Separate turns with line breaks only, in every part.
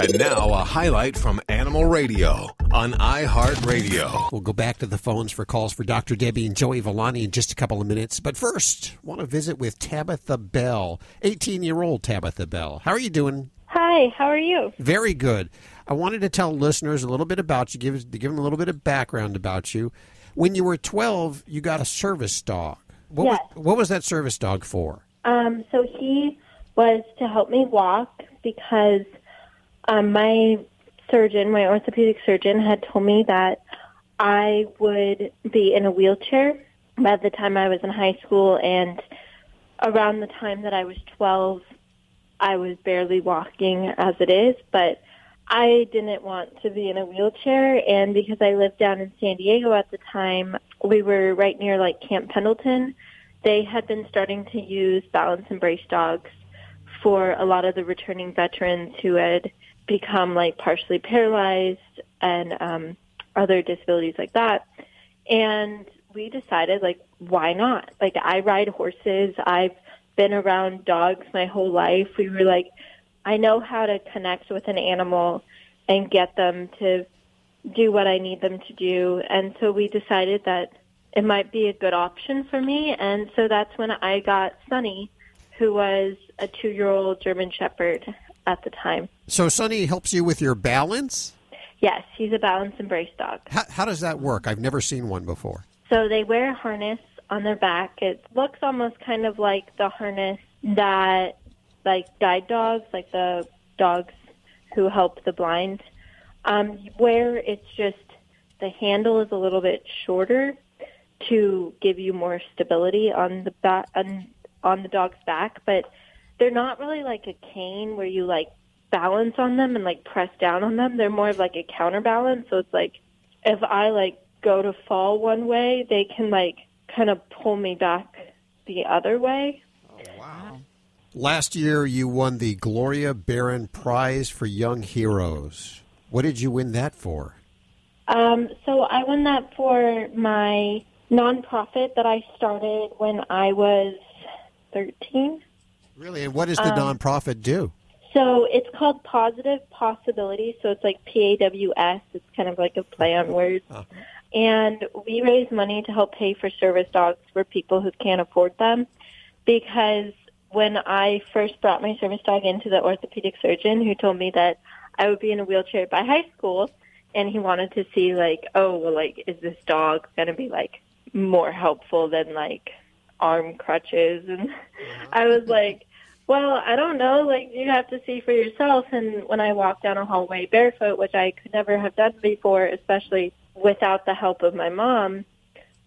And now a highlight from Animal Radio on iHeartRadio.
We'll go back to the phones for calls for Dr. Debbie and Joey Villani in just a couple of minutes. But first, want to visit with Tabitha Bell, 18 year old Tabitha Bell. How are you doing?
Hi, how are you?
Very good. I wanted to tell listeners a little bit about you, give, give them a little bit of background about you. When you were 12, you got a service dog. What,
Yes.
was, what was that service dog for?
Um, so he was to help me walk because um, my surgeon, my orthopedic surgeon, had told me that I would be in a wheelchair by the time I was in high school, and around the time that I was 12, I was barely walking as it is, but I didn't want to be in a wheelchair, and because I lived down in San Diego at the time, we were right near like Camp Pendleton. They had been starting to use balance and brace dogs for a lot of the returning veterans who had become like partially paralyzed and um, other disabilities like that. And we decided, like, why not? Like, I ride horses. I've been around dogs my whole life. We were like, I know how to connect with an animal and get them to do what I need them to do. And so we decided that it might be a good option for me. And so that's when I got Sunny, who was a two year old German Shepherd at the time.
So, Sunny helps you with your balance?
Yes, he's a balance and brace dog.
How, how does that work? I've never seen one before.
So they wear a harness on their back. It looks almost kind of like the harness that like guide dogs, like the dogs who help the blind, um, where it's just the handle is a little bit shorter to give you more stability on the back on, on the dog's back, but they're not really like a cane where you like balance on them and like press down on them. They're more of like a counterbalance. So it's like if I like go to fall one way, they can like kind of pull me back the other way. Oh, wow.
Last year, you won the Gloria Barron Prize for Young Heroes. What did you win that for?
Um, so I won that for my nonprofit that I started when I was 13.
Really? And what does the
Um,
nonprofit do?
So it's called Pawsitive Pawsibilities. So it's like P A W S. It's kind of like a play on words. And we raise money to help pay for service dogs for people who can't afford them. Because when I first brought my service dog into the orthopedic surgeon who told me that I would be in a wheelchair by high school and he wanted to see like, oh, well, like, is this dog going to be like more helpful than like arm crutches? And I was like, well, I don't know. Like, you have to see for yourself. And when I walked down a hallway barefoot, which I could never have done before, especially without the help of my mom,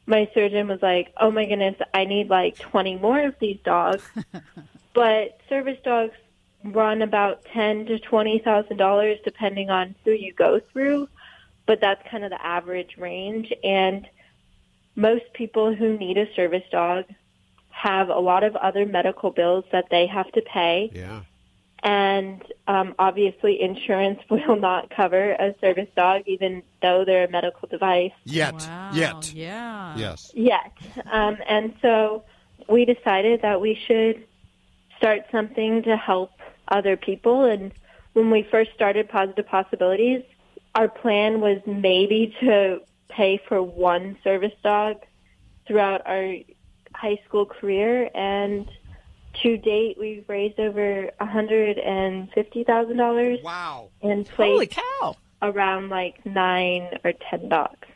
my surgeon was like, "Oh my goodness, I need like 20 more of these dogs." but service dogs run about ten to twenty thousand dollars, depending on who you go through. But that's kind of the average range, and most people who need a service dog have a lot of other medical bills that they have to pay.
Yeah.
And um, obviously, insurance will not cover a service dog, even though they're a medical device.
Yet.
Wow.
Yet.
Yeah.
Yes.
Yet. Um, and so we decided that we should start something to help other people. And when we first started Pawsitive Pawsibilities, our plan was maybe to pay for one service dog throughout our high school career. And to date, we've raised over $150,000
Wow.
and
Holy
placed
cow.
around like nine or 10 dogs.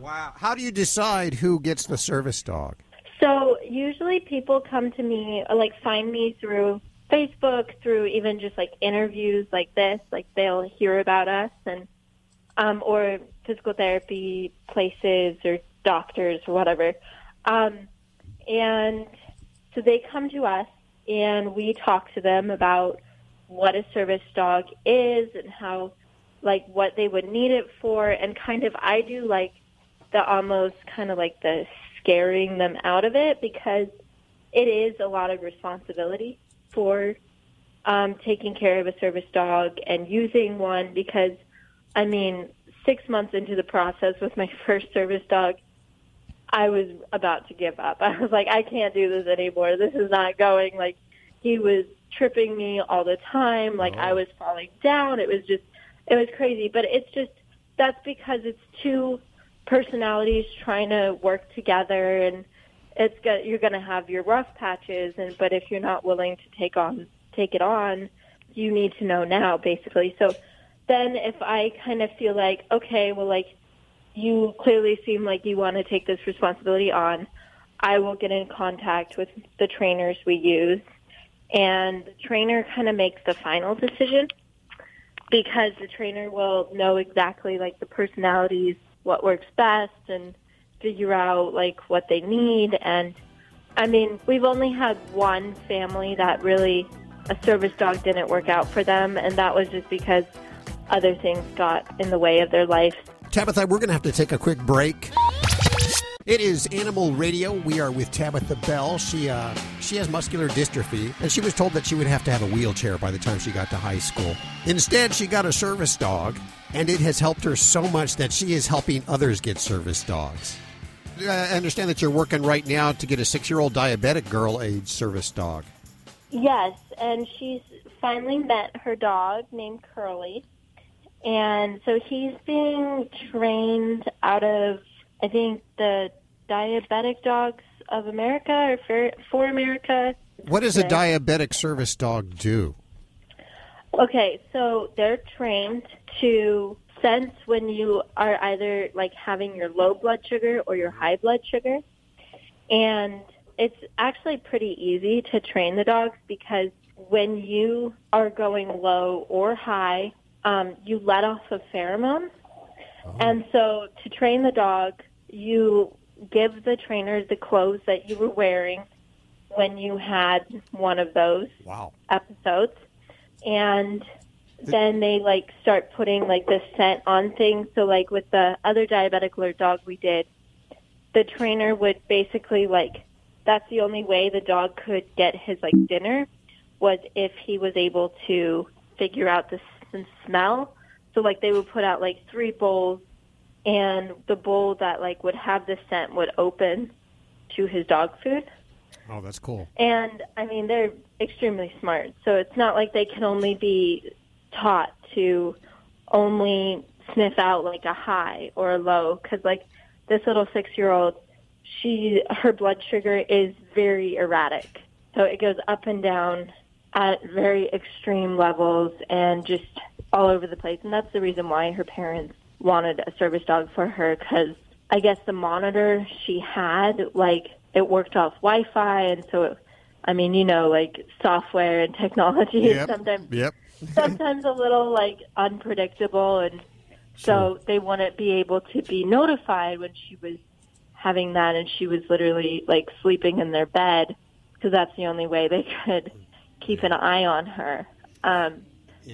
Wow. How do you decide who gets the service dog?
So usually people come to me, or like find me through Facebook, through even just like interviews like this. Like they'll hear about us and, um, or physical therapy places or doctors or whatever. Um, and so they come to us and we talk to them about what a service dog is and how, like what they would need it for. And kind of, I do like the almost kind of like the scaring them out of it because it is a lot of responsibility for um, taking care of a service dog and using one because, I mean, six months into the process with my first service dog, I was about to give up. I was like, I can't do this anymore. This is not going. Like, he was tripping me all the time. Like I oh. was falling down. It was just, it was crazy. But it's just, that's because it's two personalities trying to work together and it's go- you're going to have your rough patches and but if you're not willing to take on take it on you need to know now basically so then if i kind of feel like okay well like you clearly seem like you want to take this responsibility on i will get in contact with the trainers we use and the trainer kind of makes the final decision because the trainer will know exactly like the personalities what works best and figure out like what they need and I mean, we've only had one family that really a service dog didn't work out for them and that was just because other things got in the way of their life.
Tabitha, we're going to have to take a quick break. It is Animal Radio. We are with Tabitha Bell. She uh, she has muscular dystrophy, and she was told that she would have to have a wheelchair by the time she got to high school. Instead, she got a service dog, and it has helped her so much that she is helping others get service dogs. I understand that you're working right now to get a six-year-old diabetic girl a service dog.
Yes, and she's finally met her dog named Curly. And so he's being trained out of, I think, the Diabetic Dogs of America or for, for America.
What does a diabetic service dog do?
Okay, so they're trained to sense when you are either like having your low blood sugar or your high blood sugar. And it's actually pretty easy to train the dogs because when you are going low or high, um, you let off a pheromone. And so to train the dog, you give the trainer the clothes that you were wearing when you had one of those
Wow.
episodes and then they like start putting like the scent on things so like with the other diabetic alert dog we did the trainer would basically like that's the only way the dog could get his like dinner was if he was able to figure out the s- smell so like they would put out like three bowls and the bowl that like would have the scent would open to his dog food
Oh, that's cool.
and I mean, they're extremely smart. So it's not like they can only be taught to only sniff out like a high or a low. Cause like this little six year old, she, her blood sugar is very erratic. So it goes up and down at very extreme levels and just all over the place. And that's the reason why her parents wanted a service dog for her because I guess the monitor she had, like, it worked off Wi-Fi, and so, it, I mean, you know, like software and technology is sometimes
Yep.
sometimes a little like unpredictable, and so they wouldn't be able to be notified when she was having that, and she was literally like sleeping in their bed because that's the only way they could keep an eye on her. Um,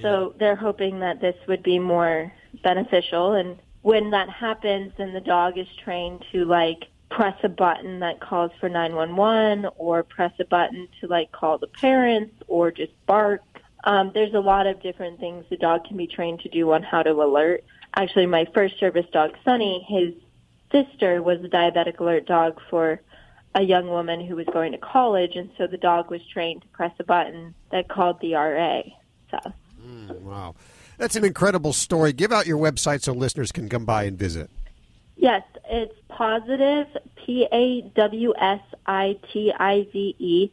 So they're hoping that this would be more beneficial. And when that happens, then the dog is trained to like press a button that calls for 911 or press a button to like call the parents or just bark. Um, there's a lot of different things the dog can be trained to do on how to alert. Actually, my first service dog, Sunny, his sister was a diabetic alert dog for a young woman who was going to college, and so the dog was trained to press a button that called the RA. So.
Mm, wow. That's an incredible story. Give out your website so listeners can come by and visit.
Yes, it's Pawsitive, P A W S I T I V E,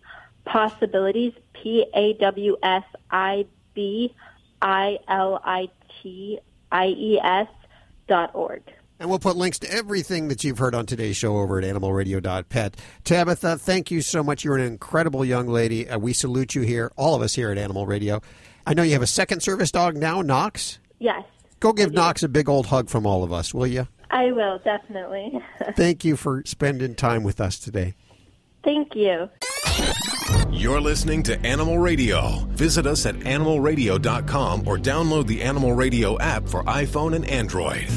Pawsibilities, P A W S I B I L I T I E S dot org.
And we'll put links to everything that you've heard on today's show over at animalradio.pet. Tabitha, thank you so much. You're an incredible young lady. Uh, we salute you here, all of us here at Animal Radio. I know you have a second service dog now, Knox.
Yes,
Go give Knox a big old hug from all of us, will you?
I will, definitely.
Thank you for spending time with us today.
Thank you.
You're listening to Animal Radio. Visit us at animalradio.com or download the Animal Radio app for iPhone and Android.